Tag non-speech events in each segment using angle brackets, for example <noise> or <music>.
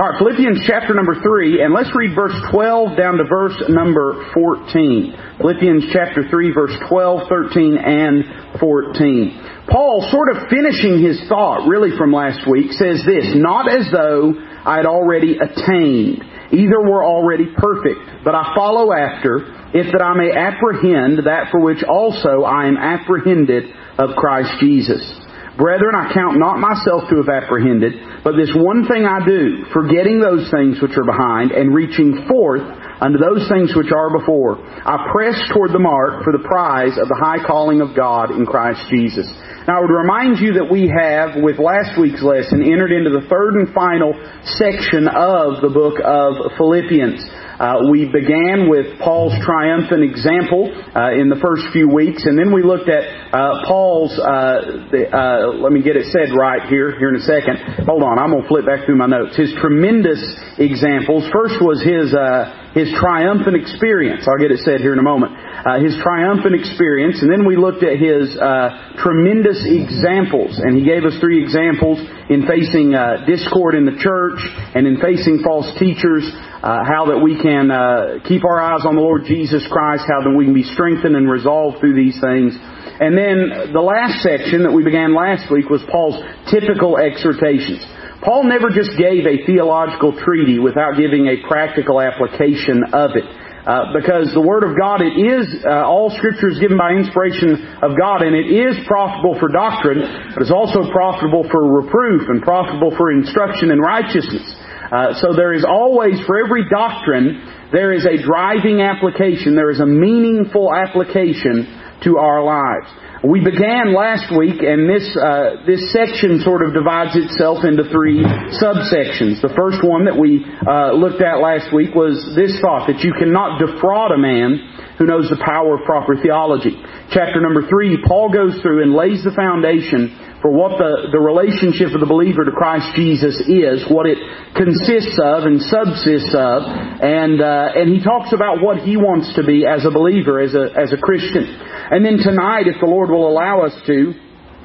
All right, Philippians chapter number 3, and let's read verse 12 down to verse number 14. Philippians chapter 3, verse 12, 13, and 14. Paul, sort of finishing his thought really from last week, says this, Not as though I had already attained, either were already perfect, but I follow after, if that I may apprehend that for which also I am apprehended of Christ Jesus. Brethren, I count not myself to have apprehended, but this one thing I do, forgetting those things which are behind, and reaching forth unto those things which are before, I press toward the mark for the prize of the high calling of God in Christ Jesus. Now I would remind you that we have, with last week's lesson, entered into the third and final section of the book of Philippians. Uh, we began with Paul's triumphant example uh, in the first few weeks, and then we looked at uh, Paul's. Uh, the, uh, let me get it said right here. Here in a second. Hold on, I'm going to flip back through my notes. His tremendous examples. First was his uh, his triumphant experience. I'll get it said here in a moment. his triumphant experience, and then we looked at his tremendous examples, and he gave us three examples in facing discord in the church and in facing false teachers uh, how that we can uh, keep our eyes on the Lord Jesus Christ, how that we can be strengthened and resolved through these things. And then the last section that we began last week was Paul's typical exhortations. Paul never just gave a theological treaty without giving a practical application of it. Uh, because the Word of God, it is, uh, all Scripture is given by inspiration of God, and it is profitable for doctrine, but it's also profitable for reproof and profitable for instruction in righteousness. Uh, so there is always, for every doctrine, there is a driving application, there is a meaningful application to our lives. We began last week, and this uh, this section sort of divides itself into three subsections. The first one that we uh, looked at last week was this thought that you cannot defraud a man who knows the power of proper theology. Chapter number three, Paul goes through and lays the foundation for what the, the relationship of the believer to Christ Jesus is, what it consists of and subsists of, and uh, and he talks about what he wants to be as a believer, as a as a Christian. And then tonight, if the Lord will allow us to,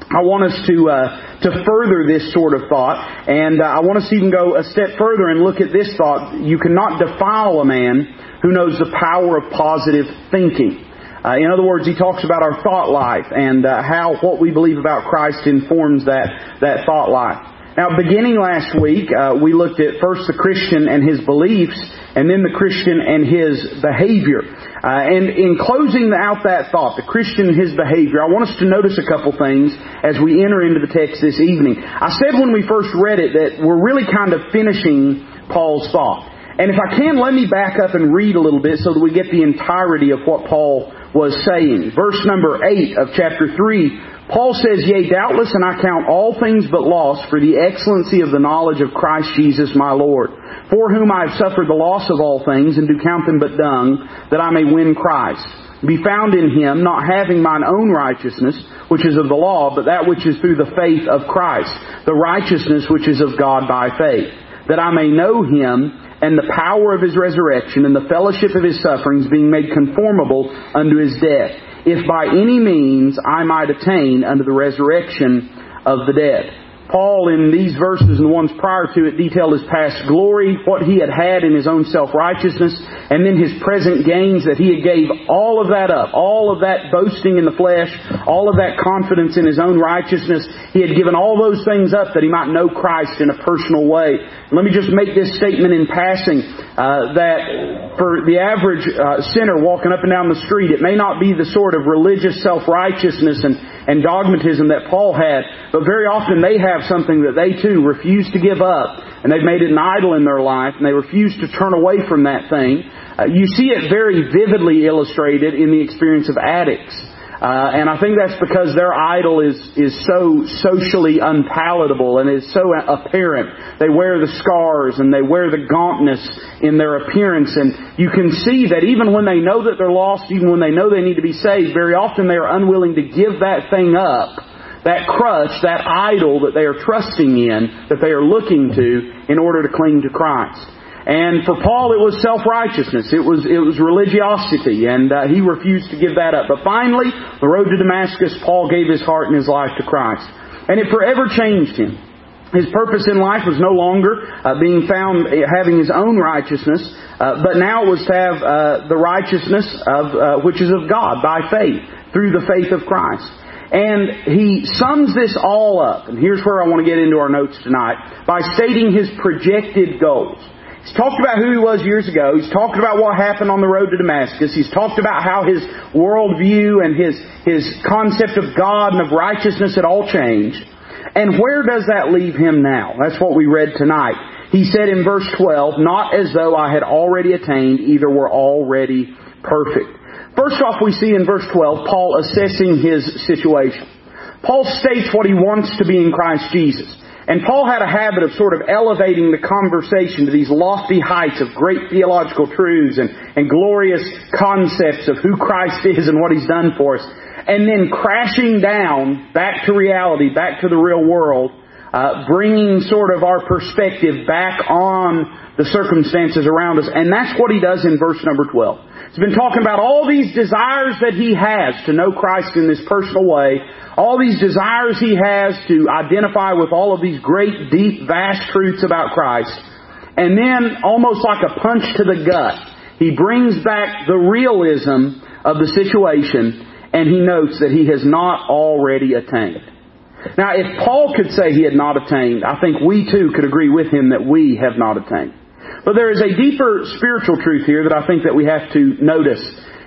I want us to uh, to further this sort of thought, and uh, I want us even go a step further and look at this thought. You cannot defile a man who knows the power of positive thinking. Uh, in other words, he talks about our thought life and uh, how what we believe about Christ informs that, that thought life. Now, beginning last week, uh, we looked at first the Christian and his beliefs, and then the Christian and his behavior. Uh, and in closing out that thought, the Christian and his behavior, I want us to notice a couple things as we enter into the text this evening. I said when we first read it that we're really kind of finishing Paul's thought. And if I can, let me back up and read a little bit so that we get the entirety of what Paul was saying. Verse number 8 of chapter 3, Paul says, Yea, doubtless, and I count all things but loss for the excellency of the knowledge of Christ Jesus my Lord, for whom I have suffered the loss of all things, and do count them but dung, that I may win Christ. Be found in him, not having mine own righteousness, which is of the law, but that which is through the faith of Christ, the righteousness which is of God by faith, that I may know him and the power of his resurrection and the fellowship of his sufferings being made conformable unto his death, if by any means I might attain unto the resurrection of the dead. Paul, in these verses and the ones prior to it, detailed his past glory, what he had had in his own self-righteousness, and then his present gains that he had gave all of that up, all of that boasting in the flesh, all of that confidence in his own righteousness. He had given all those things up that he might know Christ in a personal way. Let me just make this statement in passing, uh, that for the average uh, sinner walking up and down the street, it may not be the sort of religious self-righteousness and, and dogmatism that Paul had, but very often they have have something that they too refuse to give up, and they've made it an idol in their life, and they refuse to turn away from that thing. Uh, you see it very vividly illustrated in the experience of addicts. Uh, and I think that's because their idol is, is so socially unpalatable and is so apparent. They wear the scars and they wear the gauntness in their appearance. And you can see that even when they know that they're lost, even when they know they need to be saved, very often they are unwilling to give that thing up that crutch, that idol that they are trusting in, that they are looking to in order to cling to Christ. And for Paul, it was self-righteousness. It was, it was religiosity, and uh, he refused to give that up. But finally, the road to Damascus, Paul gave his heart and his life to Christ. And it forever changed him. His purpose in life was no longer uh, being found uh, having his own righteousness, uh, but now it was to have uh, the righteousness of uh, which is of God by faith through the faith of Christ. And he sums this all up, and here's where I want to get into our notes tonight, by stating his projected goals. He's talked about who he was years ago. He's talked about what happened on the road to Damascus. He's talked about how his worldview and his, his concept of God and of righteousness had all changed. And where does that leave him now? That's what we read tonight. He said in verse 12, not as though I had already attained, either were already perfect. First off, we see in verse 12, Paul assessing his situation. Paul states what he wants to be in Christ Jesus. And Paul had a habit of sort of elevating the conversation to these lofty heights of great theological truths and, and glorious concepts of who Christ is and what He's done for us. And then crashing down back to reality, back to the real world, uh, bringing sort of our perspective back on the circumstances around us. And that's what he does in verse number 12. He's been talking about all these desires that he has to know Christ in this personal way, all these desires he has to identify with all of these great, deep, vast truths about Christ. And then, almost like a punch to the gut, he brings back the realism of the situation and he notes that he has not already attained. Now, if Paul could say he had not attained, I think we too could agree with him that we have not attained. But there is a deeper spiritual truth here that I think that we have to notice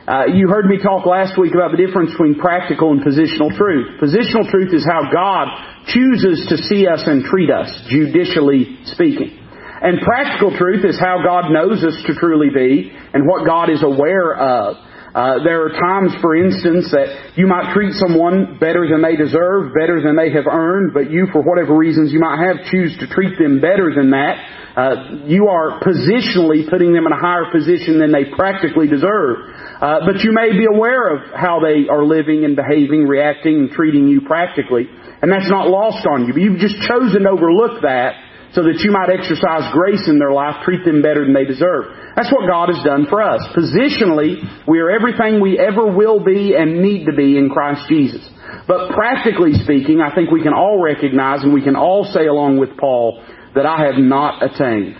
uh, you heard me talk last week about the difference between practical and positional truth. Positional truth is how God chooses to see us and treat us, judicially speaking. And practical truth is how God knows us to truly be and what God is aware of. Uh, there are times, for instance, that you might treat someone better than they deserve, better than they have earned, but you, for whatever reasons you might have, choose to treat them better than that. Uh, you are positionally putting them in a higher position than they practically deserve. Uh, but you may be aware of how they are living and behaving, reacting, and treating you practically. And that's not lost on you. But you've just chosen to overlook that so that you might exercise grace in their life, treat them better than they deserve. That's what God has done for us. Positionally, we are everything we ever will be and need to be in Christ Jesus. But practically speaking, I think we can all recognize and we can all say along with Paul that I have not attained.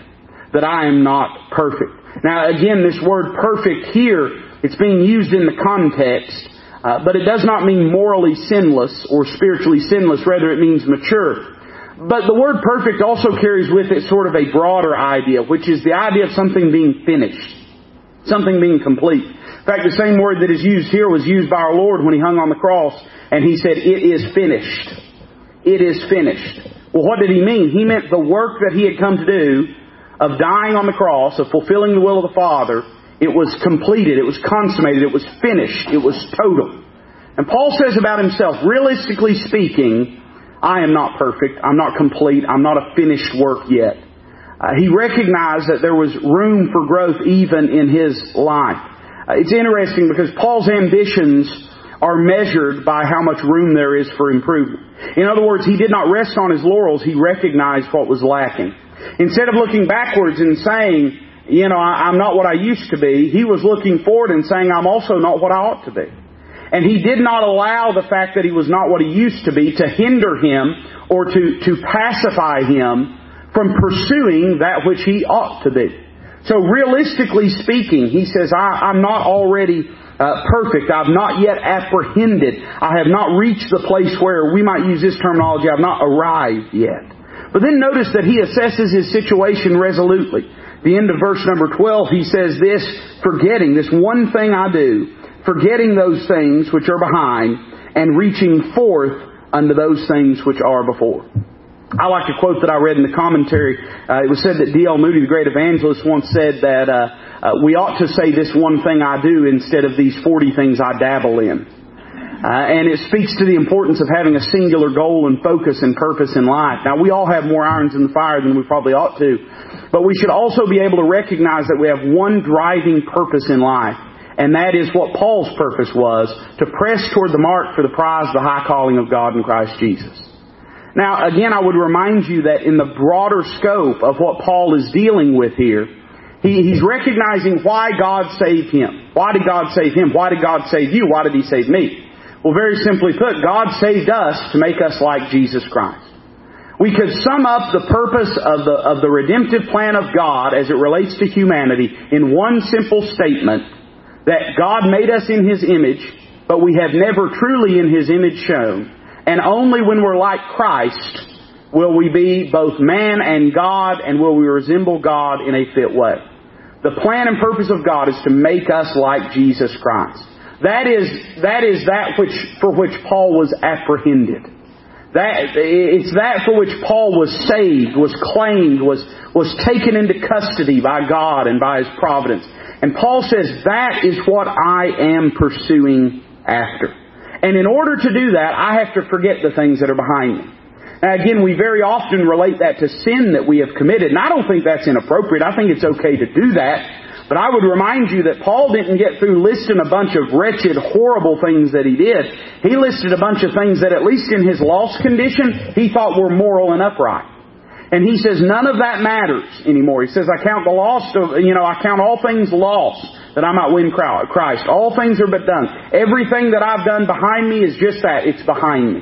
That I am not perfect. Now again, this word perfect here it's being used in the context, uh, but it does not mean morally sinless or spiritually sinless. Rather, it means mature. But the word perfect also carries with it sort of a broader idea, which is the idea of something being finished. Something being complete. In fact, the same word that is used here was used by our Lord when He hung on the cross, and He said, It is finished. It is finished. Well, what did He mean? He meant the work that He had come to do of dying on the cross, of fulfilling the will of the Father, it was completed. It was consummated. It was finished. It was total. And Paul says about himself, realistically speaking, I am not perfect. I'm not complete. I'm not a finished work yet. Uh, he recognized that there was room for growth even in his life. Uh, it's interesting because Paul's ambitions are measured by how much room there is for improvement. In other words, he did not rest on his laurels. He recognized what was lacking. Instead of looking backwards and saying, you know, I, I'm not what I used to be. He was looking forward and saying, I'm also not what I ought to be. And he did not allow the fact that he was not what he used to be to hinder him or to, to pacify him from pursuing that which he ought to be. So realistically speaking, he says, I, am not already uh, perfect. I've not yet apprehended. I have not reached the place where we might use this terminology, I've not arrived yet. But then notice that he assesses his situation resolutely the end of verse number 12, he says this, forgetting, this one thing I do, forgetting those things which are behind, and reaching forth unto those things which are before. I like a quote that I read in the commentary. Uh, it was said that D.L. Moody, the great evangelist, once said that uh, uh, we ought to say this one thing I do instead of these 40 things I dabble in. Uh, and it speaks to the importance of having a singular goal and focus and purpose in life. Now, we all have more irons in the fire than we probably ought to. But we should also be able to recognize that we have one driving purpose in life. And that is what Paul's purpose was, to press toward the mark for the prize of the high calling of God in Christ Jesus. Now, again, I would remind you that in the broader scope of what Paul is dealing with here, he, he's recognizing why God saved him. Why did God save him? Why did God save you? Why did he save me? Well, very simply put, God saved us to make us like Jesus Christ. We could sum up the purpose of the, of the redemptive plan of God as it relates to humanity in one simple statement that God made us in His image, but we have never truly in His image shown. And only when we're like Christ will we be both man and God and will we resemble God in a fit way. The plan and purpose of God is to make us like Jesus Christ. That is, that is that which, for which Paul was apprehended. That, it's that for which Paul was saved, was claimed, was, was taken into custody by God and by His providence. And Paul says, that is what I am pursuing after. And in order to do that, I have to forget the things that are behind me. Now again, we very often relate that to sin that we have committed, and I don't think that's inappropriate. I think it's okay to do that. But I would remind you that Paul didn't get through listing a bunch of wretched, horrible things that he did. He listed a bunch of things that at least in his lost condition, he thought were moral and upright. And he says none of that matters anymore. He says, I count the lost of, you know, I count all things lost that I might win Christ. All things are but done. Everything that I've done behind me is just that. It's behind me.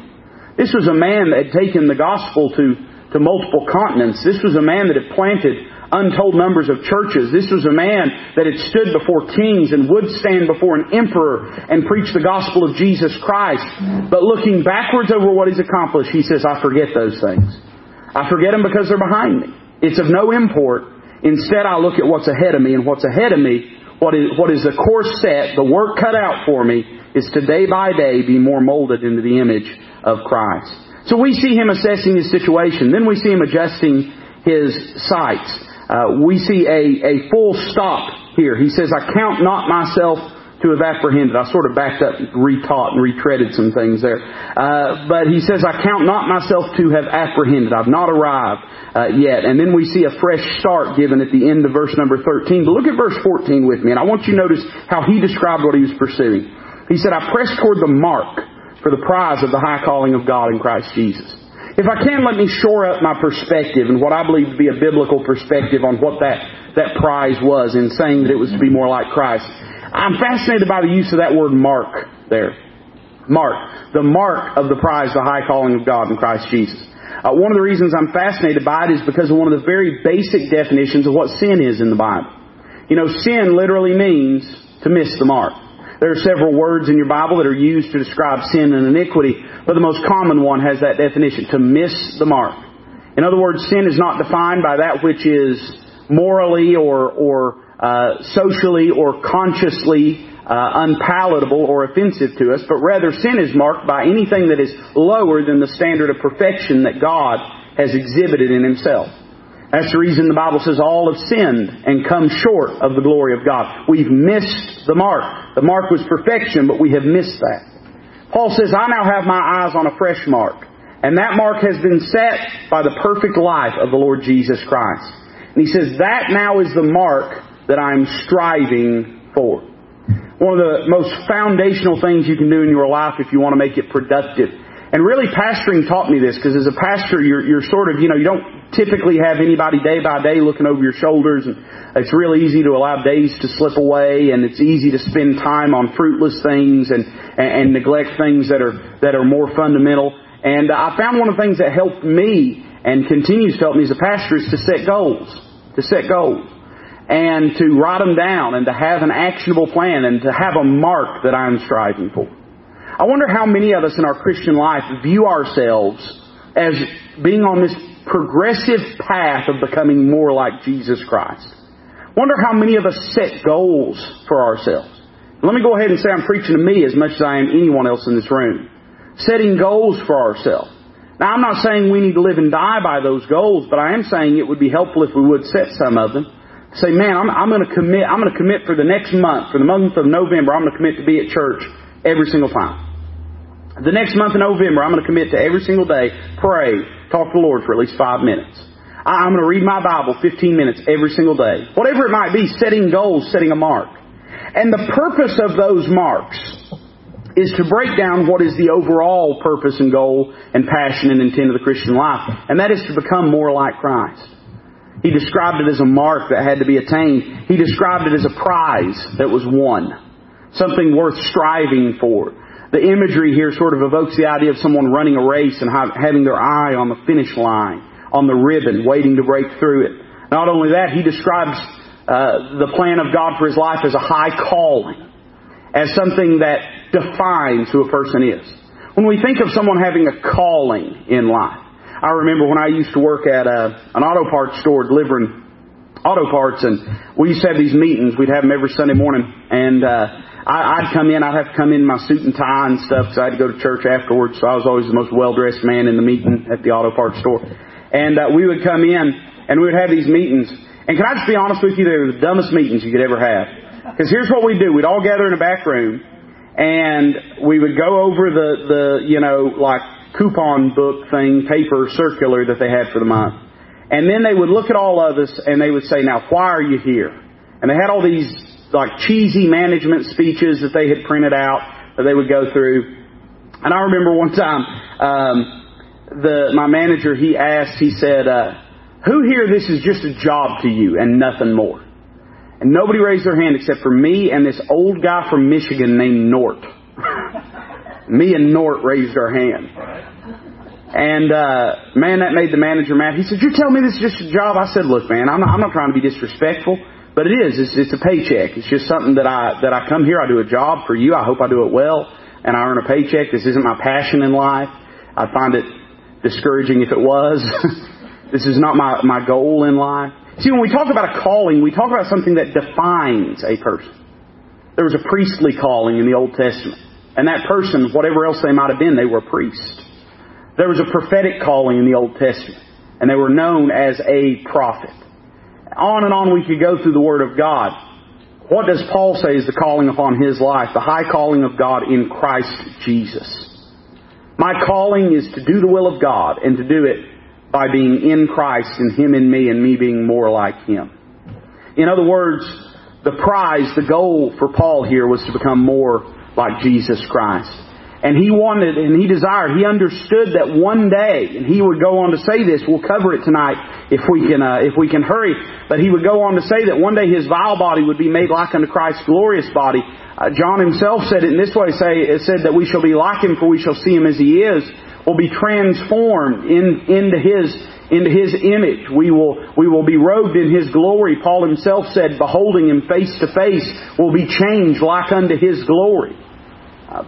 This was a man that had taken the gospel to, to multiple continents. This was a man that had planted untold numbers of churches. This was a man that had stood before kings and would stand before an emperor and preach the gospel of Jesus Christ. But looking backwards over what he's accomplished, he says, I forget those things. I forget them because they're behind me. It's of no import. Instead, I look at what's ahead of me, and what's ahead of me, what is, what is the course set, the work cut out for me, is to day by day be more molded into the image of Christ. So we see him assessing his situation. Then we see him adjusting his sights uh, we see a, a full stop here. He says, I count not myself to have apprehended. I sort of backed up, retaught, and retreaded some things there. Uh, but he says, I count not myself to have apprehended. I've not arrived uh, yet. And then we see a fresh start given at the end of verse number 13. But look at verse 14 with me, and I want you to notice how he described what he was pursuing. He said, I press toward the mark for the prize of the high calling of God in Christ Jesus. If I can, let me shore up my perspective and what I believe to be a biblical perspective on what that, that prize was in saying that it was to be more like Christ. I'm fascinated by the use of that word mark there. Mark. The mark of the prize, the high calling of God in Christ Jesus. Uh, one of the reasons I'm fascinated by it is because of one of the very basic definitions of what sin is in the Bible. You know, sin literally means to miss the mark. There are several words in your Bible that are used to describe sin and iniquity, but the most common one has that definition, to miss the mark. In other words, sin is not defined by that which is morally or, or uh, socially or consciously uh, unpalatable or offensive to us, but rather sin is marked by anything that is lower than the standard of perfection that God has exhibited in Himself. That's the reason the Bible says all have sinned and come short of the glory of God. We've missed the mark. The mark was perfection, but we have missed that. Paul says, I now have my eyes on a fresh mark. And that mark has been set by the perfect life of the Lord Jesus Christ. And he says, that now is the mark that I'm striving for. One of the most foundational things you can do in your life if you want to make it productive and really pastoring taught me this because as a pastor, you're, you're sort of, you know, you don't typically have anybody day by day looking over your shoulders and it's really easy to allow days to slip away and it's easy to spend time on fruitless things and, and, and neglect things that are, that are more fundamental. And I found one of the things that helped me and continues to help me as a pastor is to set goals. To set goals. And to write them down and to have an actionable plan and to have a mark that I'm striving for. I wonder how many of us in our Christian life view ourselves as being on this progressive path of becoming more like Jesus Christ. Wonder how many of us set goals for ourselves. Let me go ahead and say I'm preaching to me as much as I am anyone else in this room. Setting goals for ourselves. Now I'm not saying we need to live and die by those goals, but I am saying it would be helpful if we would set some of them. Say, man, I'm, I'm going to commit. I'm going to commit for the next month, for the month of November. I'm going to commit to be at church every single time. The next month in November, I'm going to commit to every single day, pray, talk to the Lord for at least five minutes. I'm going to read my Bible 15 minutes every single day. Whatever it might be, setting goals, setting a mark. And the purpose of those marks is to break down what is the overall purpose and goal and passion and intent of the Christian life. And that is to become more like Christ. He described it as a mark that had to be attained. He described it as a prize that was won. Something worth striving for. The imagery here sort of evokes the idea of someone running a race and having their eye on the finish line, on the ribbon, waiting to break through it. Not only that, he describes uh, the plan of God for his life as a high calling, as something that defines who a person is. When we think of someone having a calling in life, I remember when I used to work at a, uh, an auto parts store delivering auto parts, and we used to have these meetings. We'd have them every Sunday morning, and uh, I, I'd come in. I'd have to come in my suit and tie and stuff because I had to go to church afterwards. So I was always the most well dressed man in the meeting at the auto parts store. And uh, we would come in, and we would have these meetings. And can I just be honest with you? They were the dumbest meetings you could ever have. Because here's what we do: we'd all gather in a back room, and we would go over the the you know like coupon book thing, paper circular that they had for the month. And then they would look at all of us and they would say, now why are you here? And they had all these like cheesy management speeches that they had printed out that they would go through. And I remember one time, um, the, my manager, he asked, he said, uh, who here this is just a job to you and nothing more? And nobody raised their hand except for me and this old guy from Michigan named Nort. Me and Nort raised our hand. And uh, man, that made the manager mad. He said, "You tell me this is just a job?" I said, "Look, man, I'm not, I'm not trying to be disrespectful, but it is. It's, it's a paycheck. It's just something that I that I come here. I do a job for you. I hope I do it well, and I earn a paycheck. This isn't my passion in life. I find it discouraging if it was. <laughs> this is not my my goal in life. See, when we talk about a calling, we talk about something that defines a person. There was a priestly calling in the Old Testament. And that person, whatever else they might have been, they were a priest. There was a prophetic calling in the Old Testament, and they were known as a prophet. On and on we could go through the Word of God. What does Paul say is the calling upon his life? The high calling of God in Christ Jesus. My calling is to do the will of God and to do it by being in Christ and Him in me and me being more like Him. In other words, the prize, the goal for Paul here was to become more like Jesus Christ. And he wanted and he desired, he understood that one day, and he would go on to say this, we'll cover it tonight if we can, uh, if we can hurry, but he would go on to say that one day his vile body would be made like unto Christ's glorious body. Uh, John himself said it in this way, say, it said that we shall be like him for we shall see him as he is, will be transformed in, into his into His image. We will, we will be robed in His glory. Paul himself said, beholding Him face to face, will be changed like unto His glory.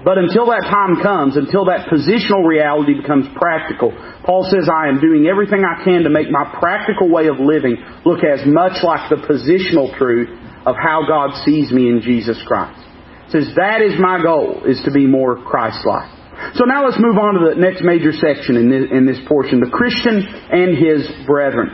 But until that time comes, until that positional reality becomes practical, Paul says, I am doing everything I can to make my practical way of living look as much like the positional truth of how God sees me in Jesus Christ. He says, that is my goal, is to be more Christ-like. So now let's move on to the next major section in this, in this portion, the Christian and his brethren.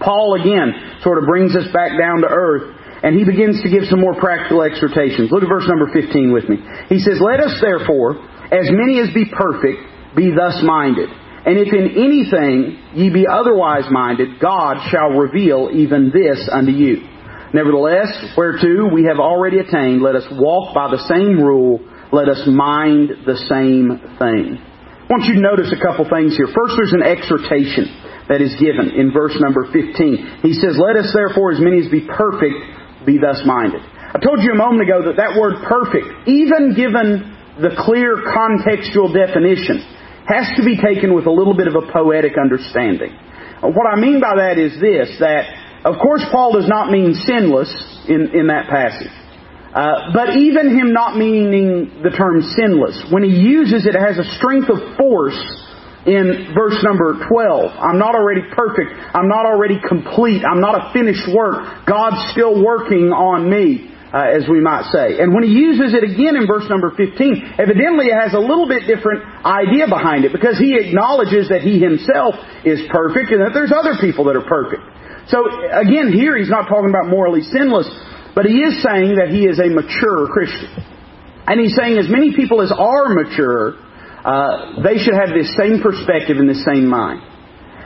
Paul again sort of brings us back down to earth and he begins to give some more practical exhortations. Look at verse number 15 with me. He says, Let us therefore, as many as be perfect, be thus minded. And if in anything ye be otherwise minded, God shall reveal even this unto you. Nevertheless, whereto we have already attained, let us walk by the same rule, let us mind the same thing. I want you to notice a couple things here. First, there's an exhortation that is given in verse number 15. He says, Let us therefore, as many as be perfect, be thus minded. I told you a moment ago that that word perfect, even given the clear contextual definition, has to be taken with a little bit of a poetic understanding. What I mean by that is this, that of course Paul does not mean sinless in, in that passage. Uh, but even him not meaning the term sinless, when he uses it, it has a strength of force in verse number 12. I'm not already perfect. I'm not already complete. I'm not a finished work. God's still working on me. Uh, as we might say. And when he uses it again in verse number 15, evidently it has a little bit different idea behind it because he acknowledges that he himself is perfect and that there's other people that are perfect. So again, here he's not talking about morally sinless, but he is saying that he is a mature Christian. And he's saying as many people as are mature uh, they should have this same perspective and this same mind.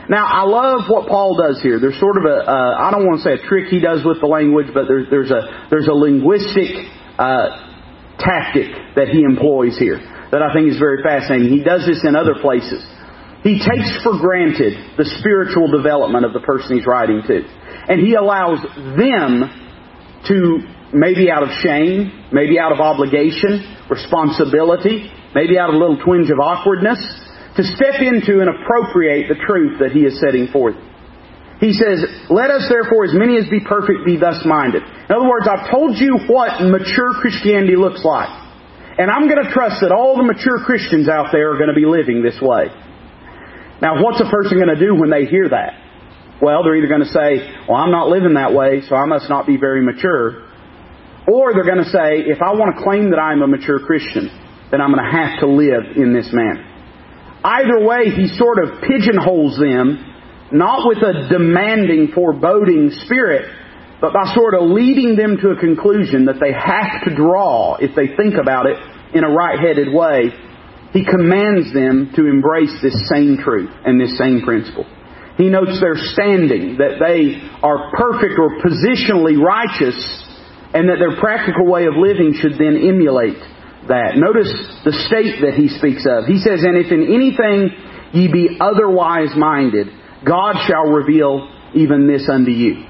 Now, I love what Paul does here. There's sort of a uh, I don't want to say a trick he does with the language, but there's, there's, a, there's a linguistic uh, tactic that he employs here that I think is very fascinating. He does this in other places. He takes for granted the spiritual development of the person he's writing to. And he allows them to, maybe out of shame, maybe out of obligation, responsibility, maybe out of a little twinge of awkwardness, to step into and appropriate the truth that he is setting forth. He says, Let us therefore, as many as be perfect, be thus minded. In other words, I've told you what mature Christianity looks like. And I'm going to trust that all the mature Christians out there are going to be living this way. Now, what's a person going to do when they hear that? Well, they're either going to say, Well, I'm not living that way, so I must not be very mature. Or they're going to say, If I want to claim that I'm a mature Christian, then I'm going to have to live in this manner. Either way, he sort of pigeonholes them not with a demanding, foreboding spirit, but by sort of leading them to a conclusion that they have to draw if they think about it in a right-headed way. He commands them to embrace this same truth and this same principle. He notes their standing, that they are perfect or positionally righteous, and that their practical way of living should then emulate that. Notice the state that he speaks of. He says, And if in anything ye be otherwise minded, God shall reveal even this unto you.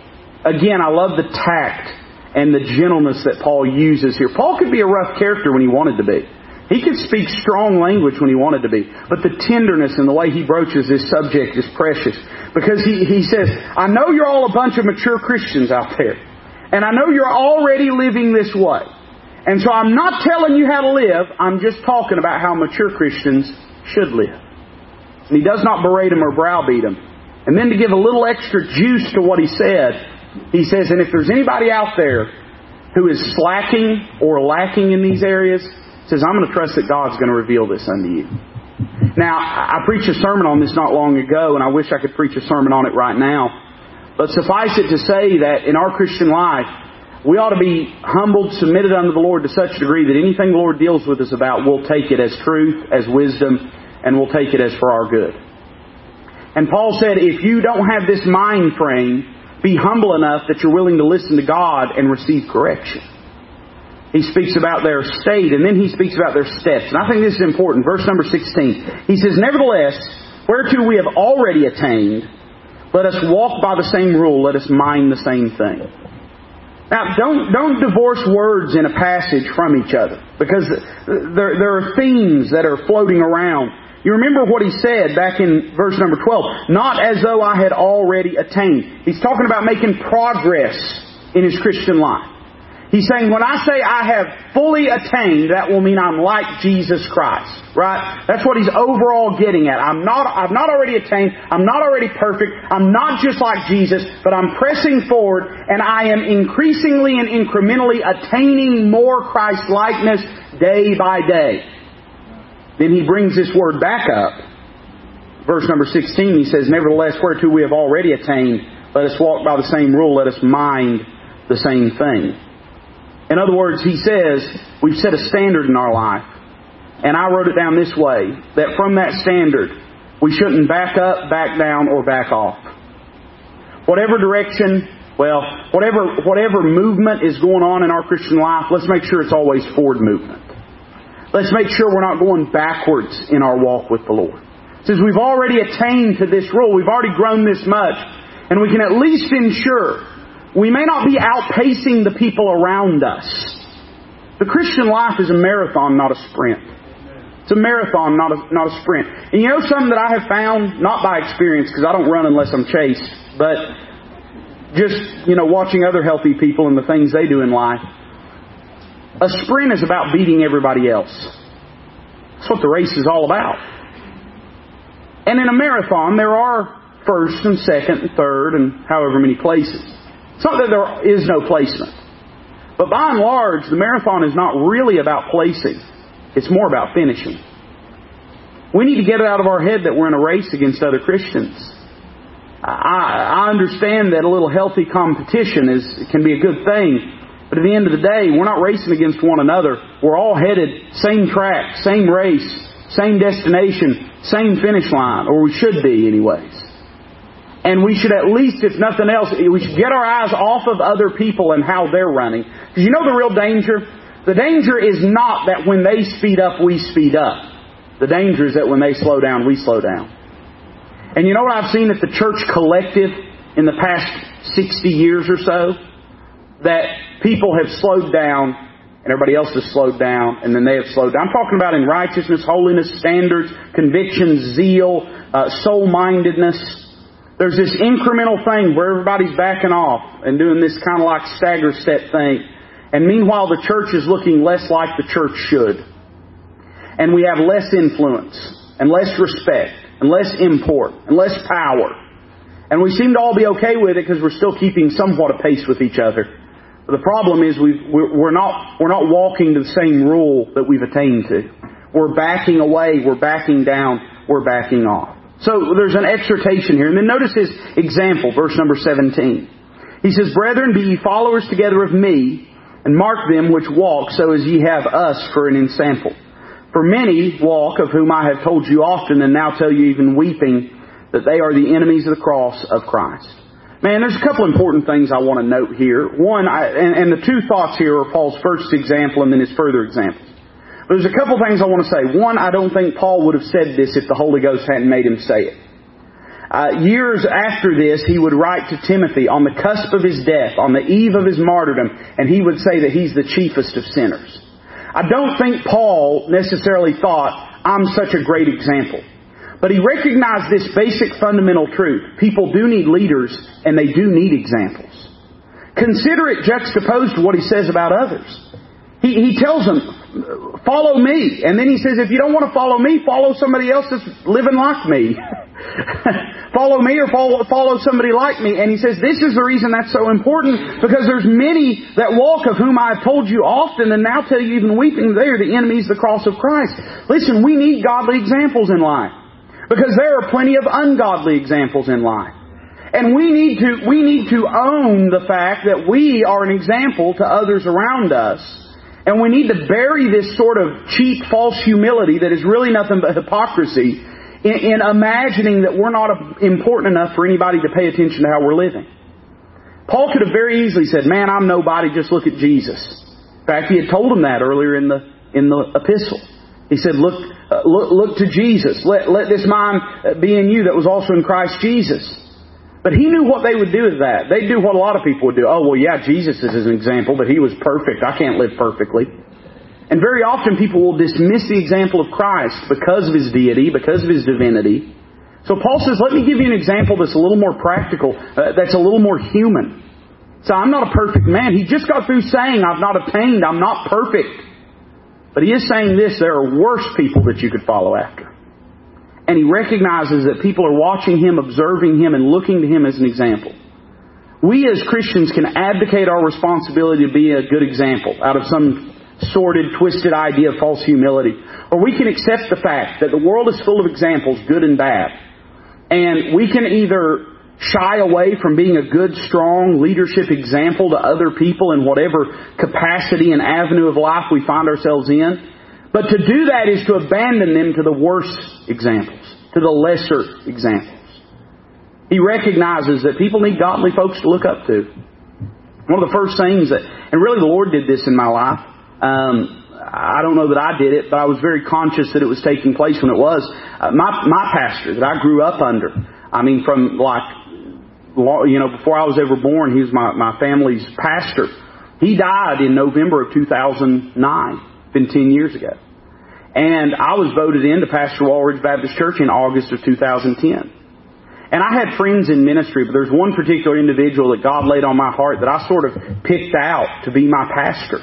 Again, I love the tact and the gentleness that Paul uses here. Paul could be a rough character when he wanted to be. He could speak strong language when he wanted to be. But the tenderness and the way he broaches this subject is precious. Because he, he says, I know you're all a bunch of mature Christians out there. And I know you're already living this way. And so I'm not telling you how to live. I'm just talking about how mature Christians should live. And he does not berate them or browbeat them. And then to give a little extra juice to what he said, he says, and if there's anybody out there who is slacking or lacking in these areas, says, I'm going to trust that God's going to reveal this unto you. Now, I preached a sermon on this not long ago, and I wish I could preach a sermon on it right now. But suffice it to say that in our Christian life, we ought to be humbled, submitted unto the Lord to such a degree that anything the Lord deals with us about, we'll take it as truth, as wisdom, and we'll take it as for our good. And Paul said, if you don't have this mind frame, be humble enough that you're willing to listen to God and receive correction. He speaks about their state and then he speaks about their steps. And I think this is important. Verse number 16. He says, Nevertheless, whereto we have already attained, let us walk by the same rule, let us mind the same thing. Now, don't, don't divorce words in a passage from each other because there, there are themes that are floating around. You remember what he said back in verse number 12. Not as though I had already attained. He's talking about making progress in his Christian life. He's saying, when I say I have fully attained, that will mean I'm like Jesus Christ. Right? That's what he's overall getting at. I'm not, I've not already attained. I'm not already perfect. I'm not just like Jesus, but I'm pressing forward and I am increasingly and incrementally attaining more Christ likeness day by day. Then he brings this word back up. Verse number 16, he says, Nevertheless, whereto we have already attained, let us walk by the same rule, let us mind the same thing. In other words, he says, we've set a standard in our life. And I wrote it down this way, that from that standard, we shouldn't back up, back down, or back off. Whatever direction, well, whatever, whatever movement is going on in our Christian life, let's make sure it's always forward movement. Let's make sure we're not going backwards in our walk with the Lord. Since we've already attained to this rule, we've already grown this much, and we can at least ensure we may not be outpacing the people around us. The Christian life is a marathon, not a sprint. It's a marathon, not a, not a sprint. And you know something that I have found, not by experience, because I don't run unless I'm chased, but just, you know, watching other healthy people and the things they do in life. A sprint is about beating everybody else. That's what the race is all about. And in a marathon, there are first and second and third and however many places. It's not that there is no placement. But by and large, the marathon is not really about placing. It's more about finishing. We need to get it out of our head that we're in a race against other Christians. I, I understand that a little healthy competition is can be a good thing, but at the end of the day, we're not racing against one another. We're all headed same track, same race, same destination, same finish line, or we should be anyways. And we should at least, if nothing else, we should get our eyes off of other people and how they're running. Because you know the real danger? The danger is not that when they speed up, we speed up. The danger is that when they slow down, we slow down. And you know what I've seen at the church collective in the past 60 years or so? That people have slowed down and everybody else has slowed down, and then they have slowed down. I'm talking about in righteousness, holiness, standards, convictions, zeal, uh, soul-mindedness. There's this incremental thing where everybody's backing off and doing this kind of like stagger step thing. And meanwhile, the church is looking less like the church should. And we have less influence, and less respect, and less import, and less power. And we seem to all be okay with it because we're still keeping somewhat of pace with each other. But the problem is we we're not, we're not walking to the same rule that we've attained to. We're backing away, we're backing down, we're backing off. So there's an exhortation here. And then notice his example, verse number 17. He says, Brethren, be ye followers together of me, and mark them which walk so as ye have us for an ensample. For many walk, of whom I have told you often, and now tell you even weeping, that they are the enemies of the cross of Christ. Man, there's a couple important things I want to note here. One, I, and, and the two thoughts here are Paul's first example and then his further examples. There's a couple things I want to say. One, I don't think Paul would have said this if the Holy Ghost hadn't made him say it. Uh, years after this, he would write to Timothy on the cusp of his death, on the eve of his martyrdom, and he would say that he's the chiefest of sinners. I don't think Paul necessarily thought, I'm such a great example. But he recognized this basic fundamental truth. People do need leaders, and they do need examples. Consider it juxtaposed to what he says about others. He, he tells them, follow me. And then he says, if you don't want to follow me, follow somebody else that's living like me. <laughs> follow me or follow, follow somebody like me. And he says, this is the reason that's so important because there's many that walk of whom I have told you often and now tell you even weeping, they are the enemies of the cross of Christ. Listen, we need godly examples in life because there are plenty of ungodly examples in life. And we need to, we need to own the fact that we are an example to others around us and we need to bury this sort of cheap, false humility that is really nothing but hypocrisy in, in imagining that we're not important enough for anybody to pay attention to how we're living. Paul could have very easily said, man, I'm nobody, just look at Jesus. In fact, he had told him that earlier in the, in the epistle. He said, look, uh, look, look to Jesus. Let, let this mind be in you that was also in Christ Jesus. But he knew what they would do with that. They'd do what a lot of people would do. Oh, well, yeah, Jesus is an example, but he was perfect. I can't live perfectly. And very often people will dismiss the example of Christ because of his deity, because of his divinity. So Paul says, let me give you an example that's a little more practical, uh, that's a little more human. So I'm not a perfect man. He just got through saying, I've not attained, I'm not perfect. But he is saying this, there are worse people that you could follow after and he recognizes that people are watching him, observing him, and looking to him as an example. We as Christians can abdicate our responsibility to be a good example out of some sordid, twisted idea of false humility. Or we can accept the fact that the world is full of examples, good and bad. And we can either shy away from being a good, strong leadership example to other people in whatever capacity and avenue of life we find ourselves in, but to do that is to abandon them to the worst examples, to the lesser examples. He recognizes that people need godly folks to look up to. One of the first things that, and really the Lord did this in my life. Um, I don't know that I did it, but I was very conscious that it was taking place when it was. Uh, my my pastor that I grew up under. I mean, from like you know before I was ever born, he was my my family's pastor. He died in November of 2009 been 10 years ago. And I was voted into Pastor Walridge Baptist Church in August of 2010. And I had friends in ministry, but there's one particular individual that God laid on my heart that I sort of picked out to be my pastor.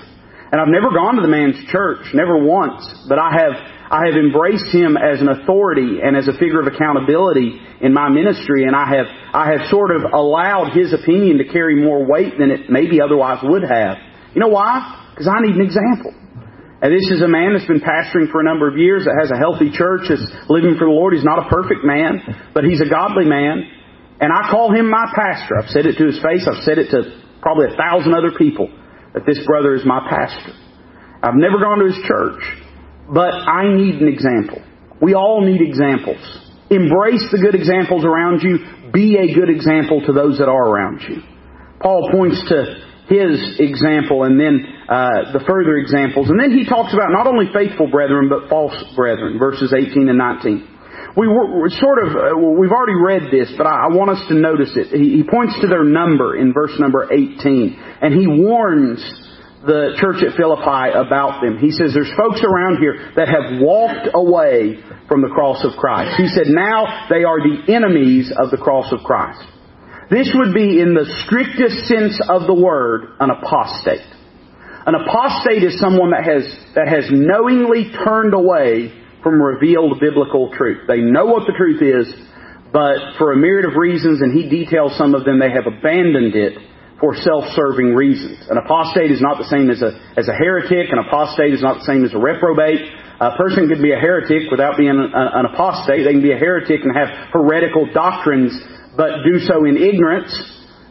And I've never gone to the man's church, never once, but I have, I have embraced him as an authority and as a figure of accountability in my ministry, and I have, I have sort of allowed his opinion to carry more weight than it maybe otherwise would have. You know why? Because I need an example. And this is a man that's been pastoring for a number of years, that has a healthy church, that's living for the Lord. He's not a perfect man, but he's a godly man. And I call him my pastor. I've said it to his face. I've said it to probably a thousand other people that this brother is my pastor. I've never gone to his church, but I need an example. We all need examples. Embrace the good examples around you. Be a good example to those that are around you. Paul points to his example and then uh, the further examples. And then he talks about not only faithful brethren, but false brethren, verses 18 and 19. We were, sort of, uh, we've already read this, but I, want us to notice it. He, he points to their number in verse number 18, and he warns the church at Philippi about them. He says there's folks around here that have walked away from the cross of Christ. He said now they are the enemies of the cross of Christ. This would be in the strictest sense of the word an apostate. An apostate is someone that has, that has knowingly turned away from revealed biblical truth. They know what the truth is, but for a myriad of reasons, and he details some of them, they have abandoned it for self-serving reasons. An apostate is not the same as a, as a heretic. An apostate is not the same as a reprobate. A person could be a heretic without being an, an apostate. They can be a heretic and have heretical doctrines, but do so in ignorance.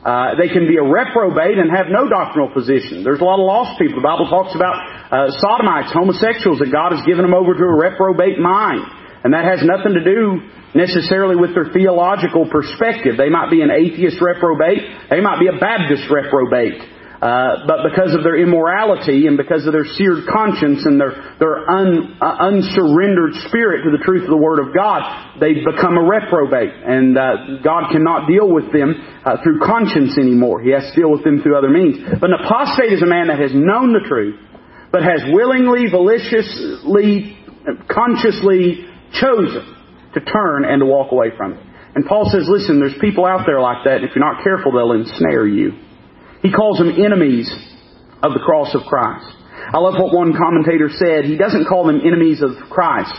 Uh, they can be a reprobate and have no doctrinal position. There's a lot of lost people. The Bible talks about uh, sodomites, homosexuals, that God has given them over to a reprobate mind. And that has nothing to do necessarily with their theological perspective. They might be an atheist reprobate. They might be a Baptist reprobate. Uh, but because of their immorality and because of their seared conscience and their, their un, uh, unsurrendered spirit to the truth of the Word of God, they become a reprobate. And uh, God cannot deal with them uh, through conscience anymore. He has to deal with them through other means. But an apostate is a man that has known the truth, but has willingly, maliciously, consciously chosen to turn and to walk away from it. And Paul says, listen, there's people out there like that, and if you're not careful, they'll ensnare you. He calls them enemies of the cross of Christ. I love what one commentator said. He doesn't call them enemies of Christ,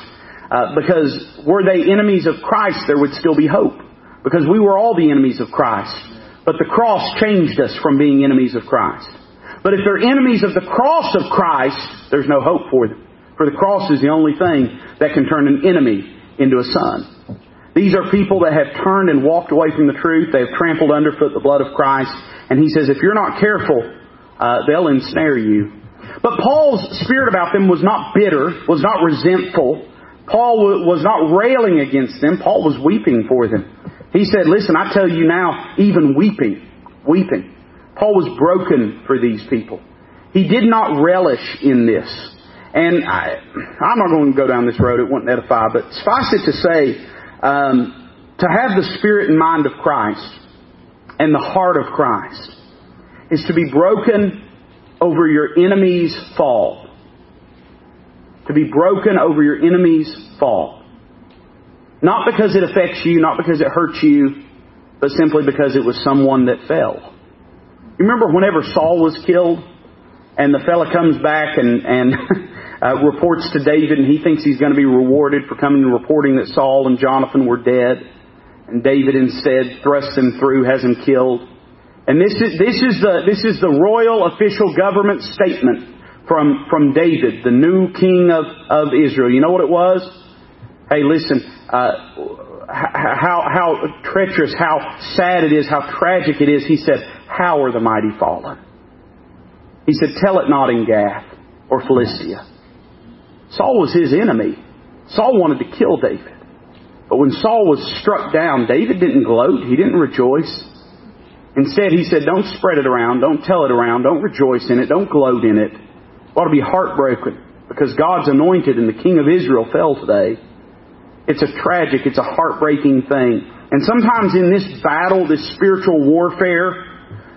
uh, because were they enemies of Christ, there would still be hope. Because we were all the enemies of Christ. But the cross changed us from being enemies of Christ. But if they're enemies of the cross of Christ, there's no hope for them. For the cross is the only thing that can turn an enemy into a son. These are people that have turned and walked away from the truth. They have trampled underfoot the blood of Christ. And he says, if you're not careful, uh, they'll ensnare you. But Paul's spirit about them was not bitter, was not resentful. Paul was not railing against them. Paul was weeping for them. He said, listen, I tell you now, even weeping, weeping. Paul was broken for these people. He did not relish in this. And I, I'm not going to go down this road. It wouldn't edify. But suffice it to say, um, to have the spirit and mind of Christ and the heart of Christ is to be broken over your enemy's fall. To be broken over your enemy's fall. Not because it affects you, not because it hurts you, but simply because it was someone that fell. You remember whenever Saul was killed and the fella comes back and, and <laughs> uh, reports to David, and he thinks he's going to be rewarded for coming and reporting that Saul and Jonathan were dead. And David instead thrusts him through, has him killed. And this is, this is the, this is the royal official government statement from, from David, the new king of, of Israel. You know what it was? Hey, listen, uh, how, how treacherous, how sad it is, how tragic it is. He said, how are the mighty fallen? He said, tell it not in Gath or Philistia. Saul was his enemy. Saul wanted to kill David. But when Saul was struck down, David didn't gloat. He didn't rejoice. Instead, he said, don't spread it around. Don't tell it around. Don't rejoice in it. Don't gloat in it. Ought to be heartbroken because God's anointed and the king of Israel fell today. It's a tragic, it's a heartbreaking thing. And sometimes in this battle, this spiritual warfare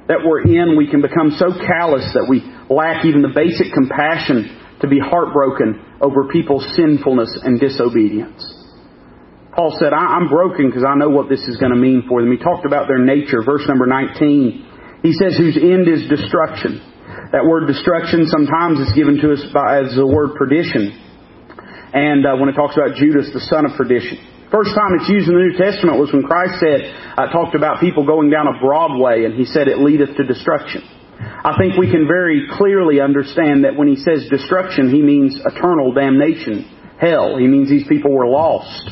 that we're in, we can become so callous that we lack even the basic compassion to be heartbroken over people's sinfulness and disobedience. Paul said, I'm broken because I know what this is going to mean for them. He talked about their nature. Verse number 19. He says, whose end is destruction. That word destruction sometimes is given to us by, as the word perdition. And uh, when it talks about Judas, the son of perdition. First time it's used in the New Testament was when Christ said, uh, talked about people going down a broad way, and he said it leadeth to destruction. I think we can very clearly understand that when he says destruction, he means eternal damnation, hell. He means these people were lost.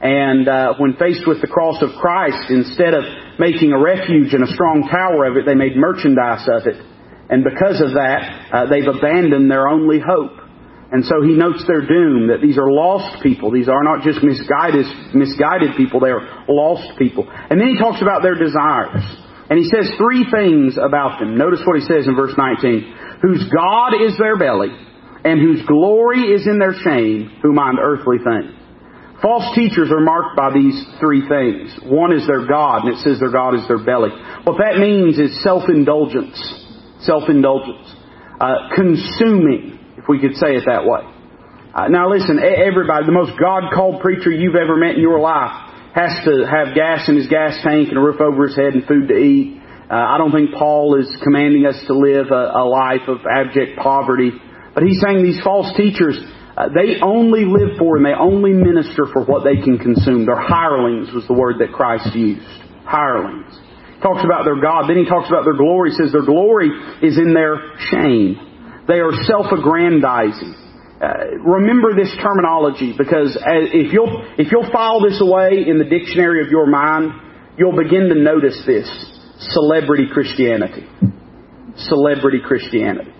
And uh, when faced with the cross of Christ, instead of making a refuge and a strong tower of it, they made merchandise of it. And because of that, uh, they've abandoned their only hope. And so he notes their doom, that these are lost people. These are not just misguided, misguided people, they are lost people. And then he talks about their desires. And he says three things about them. Notice what he says in verse 19. Whose God is their belly, and whose glory is in their shame, who mind earthly things. False teachers are marked by these three things. One is their God, and it says their God is their belly. What that means is self-indulgence. Self-indulgence. uh, consuming, if we could say it that way. Uh, now listen, everybody, the most God-called preacher you've ever met in your life has to have gas in his gas tank and a roof over his head and food to eat. Uh, I don't think Paul is commanding us to live a, a life of abject poverty. But he's saying these false teachers, uh, they only live for and they only minister for what they can consume. They're hirelings was the word that Christ used. Hirelings He talks about their God. Then he talks about their glory. He says their glory is in their shame. They are self-aggrandizing. Uh, remember this terminology because if you'll if you'll file this away in the dictionary of your mind, you'll begin to notice this celebrity Christianity. Celebrity Christianity.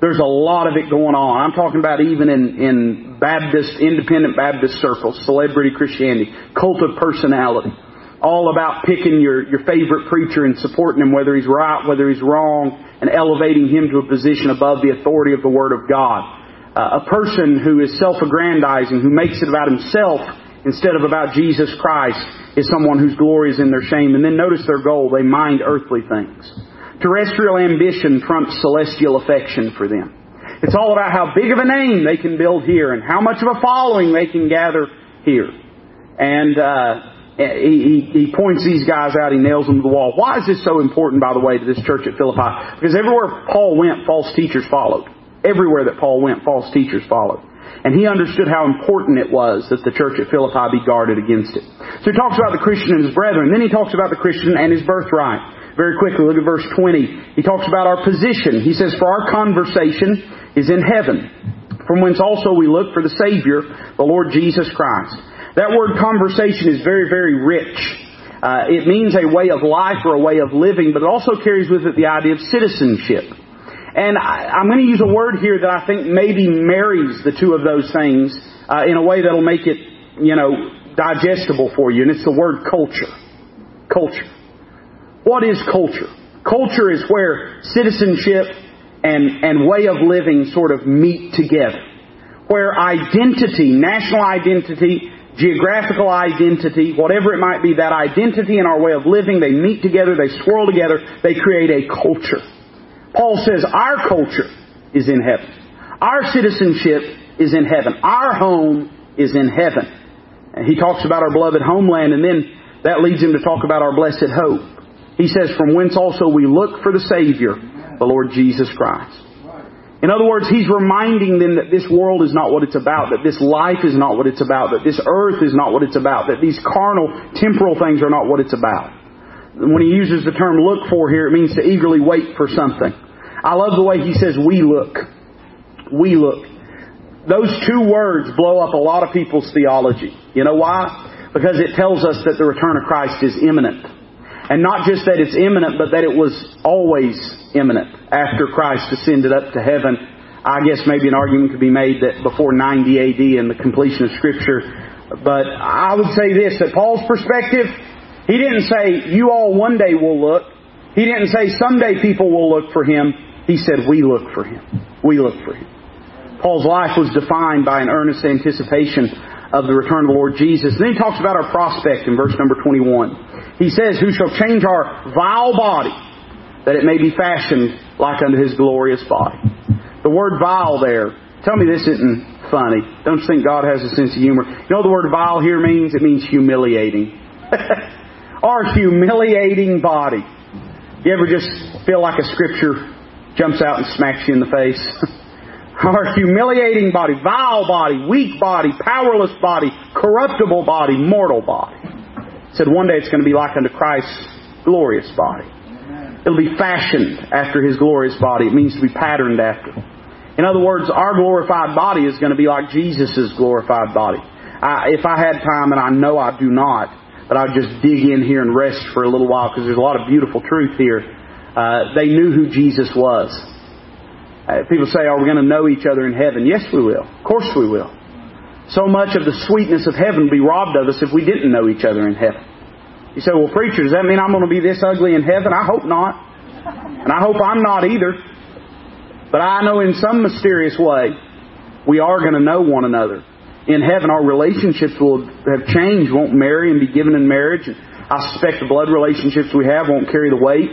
There's a lot of it going on. I'm talking about even in, in Baptist, independent Baptist circles, celebrity Christianity, cult of personality all about picking your, your favorite preacher and supporting him, whether he's right, whether he's wrong, and elevating him to a position above the authority of the Word of God. Uh, a person who is self-aggrandizing, who makes it about himself instead of about Jesus Christ, is someone whose glory is in their shame. And then notice their goal. They mind earthly things. Terrestrial ambition trumps celestial affection for them. It's all about how big of a name they can build here and how much of a following they can gather here. And uh, he, he, he points these guys out, he nails them to the wall. Why is this so important, by the way, to this church at Philippi? Because everywhere Paul went, false teachers followed. Everywhere that Paul went, false teachers followed. And he understood how important it was that the church at Philippi be guarded against it. So he talks about the Christian and his brethren. Then he talks about the Christian and his birthright. Very quickly, look at verse 20. He talks about our position. He says, For our conversation is in heaven, from whence also we look for the Savior, the Lord Jesus Christ that word conversation is very, very rich. Uh, it means a way of life or a way of living, but it also carries with it the idea of citizenship. And I, am going to use a word here that I think maybe marries the two of those things uh, in a way that'll make it, you know, digestible for you, and it's the word culture. Culture. What is culture? Culture is where citizenship and, and way of living sort of meet together. Where identity, national identity, geographical identity, whatever it might be, that identity and our way of living, they meet together, they swirl together, they create a culture. Paul says our culture is in heaven. Our citizenship is in heaven. Our home is in heaven. And he talks about our beloved homeland and then that leads him to talk about our blessed hope. He says, from whence also we look for the Savior, the Lord Jesus Christ. In other words, he's reminding them that this world is not what it's about, that this life is not what it's about, that this earth is not what it's about, that these carnal, temporal things are not what it's about. When he uses the term look for here, it means to eagerly wait for something. I love the way he says we look. We look. Those two words blow up a lot of people's theology. You know why? Because it tells us that the return of Christ is imminent. And not just that it's imminent, but that it was always imminent after Christ ascended up to heaven. I guess maybe an argument could be made that before 90 AD and the completion of Scripture. But I would say this, that Paul's perspective, he didn't say, you all one day will look. He didn't say someday people will look for him. He said, we look for him. We look for him. Paul's life was defined by an earnest anticipation of the return of the Lord Jesus. And then he talks about our prospect in verse number 21. He says, Who shall change our vile body, that it may be fashioned like unto his glorious body. The word vile there, tell me this isn't funny. Don't you think God has a sense of humor? You know the word vile here means? It means humiliating. <laughs> our humiliating body. You ever just feel like a scripture jumps out and smacks you in the face? <laughs> Our humiliating body, vile body, weak body, powerless body, corruptible body, mortal body. said one day it's going to be like unto Christ's glorious body. It'll be fashioned after His glorious body. It means to be patterned after. In other words, our glorified body is going to be like Jesus' glorified body. I, if I had time, and I know I do not, but I'll just dig in here and rest for a little while because there's a lot of beautiful truth here. Uh, they knew who Jesus was. Uh, people say, are we going to know each other in heaven? Yes, we will. Of course we will. So much of the sweetness of heaven would be robbed of us if we didn't know each other in heaven. You say, well, preacher, does that mean I'm going to be this ugly in heaven? I hope not. And I hope I'm not either. But I know in some mysterious way, we are going to know one another. In heaven, our relationships will have changed, won't marry and be given in marriage. I suspect the blood relationships we have won't carry the weight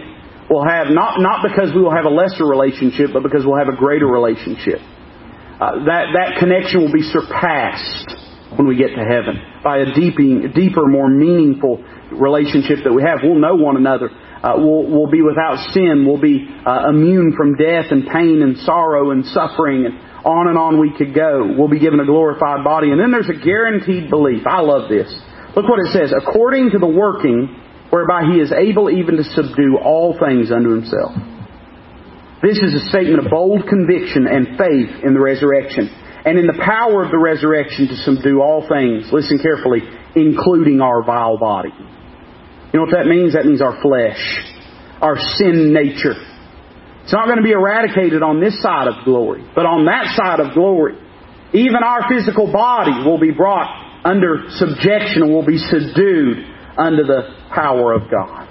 We'll have, not, not because we will have a lesser relationship, but because we'll have a greater relationship. Uh, that, that connection will be surpassed when we get to heaven by a deeping, deeper, more meaningful relationship that we have. We'll know one another. Uh, we'll, we'll be without sin. We'll be uh, immune from death and pain and sorrow and suffering and on and on we could go. We'll be given a glorified body. And then there's a guaranteed belief. I love this. Look what it says. According to the working whereby he is able even to subdue all things unto himself. This is a statement of bold conviction and faith in the resurrection and in the power of the resurrection to subdue all things. Listen carefully, including our vile body. You know what that means? That means our flesh, our sin nature. It's not going to be eradicated on this side of glory, but on that side of glory, even our physical body will be brought under subjection and will be subdued under the power of God.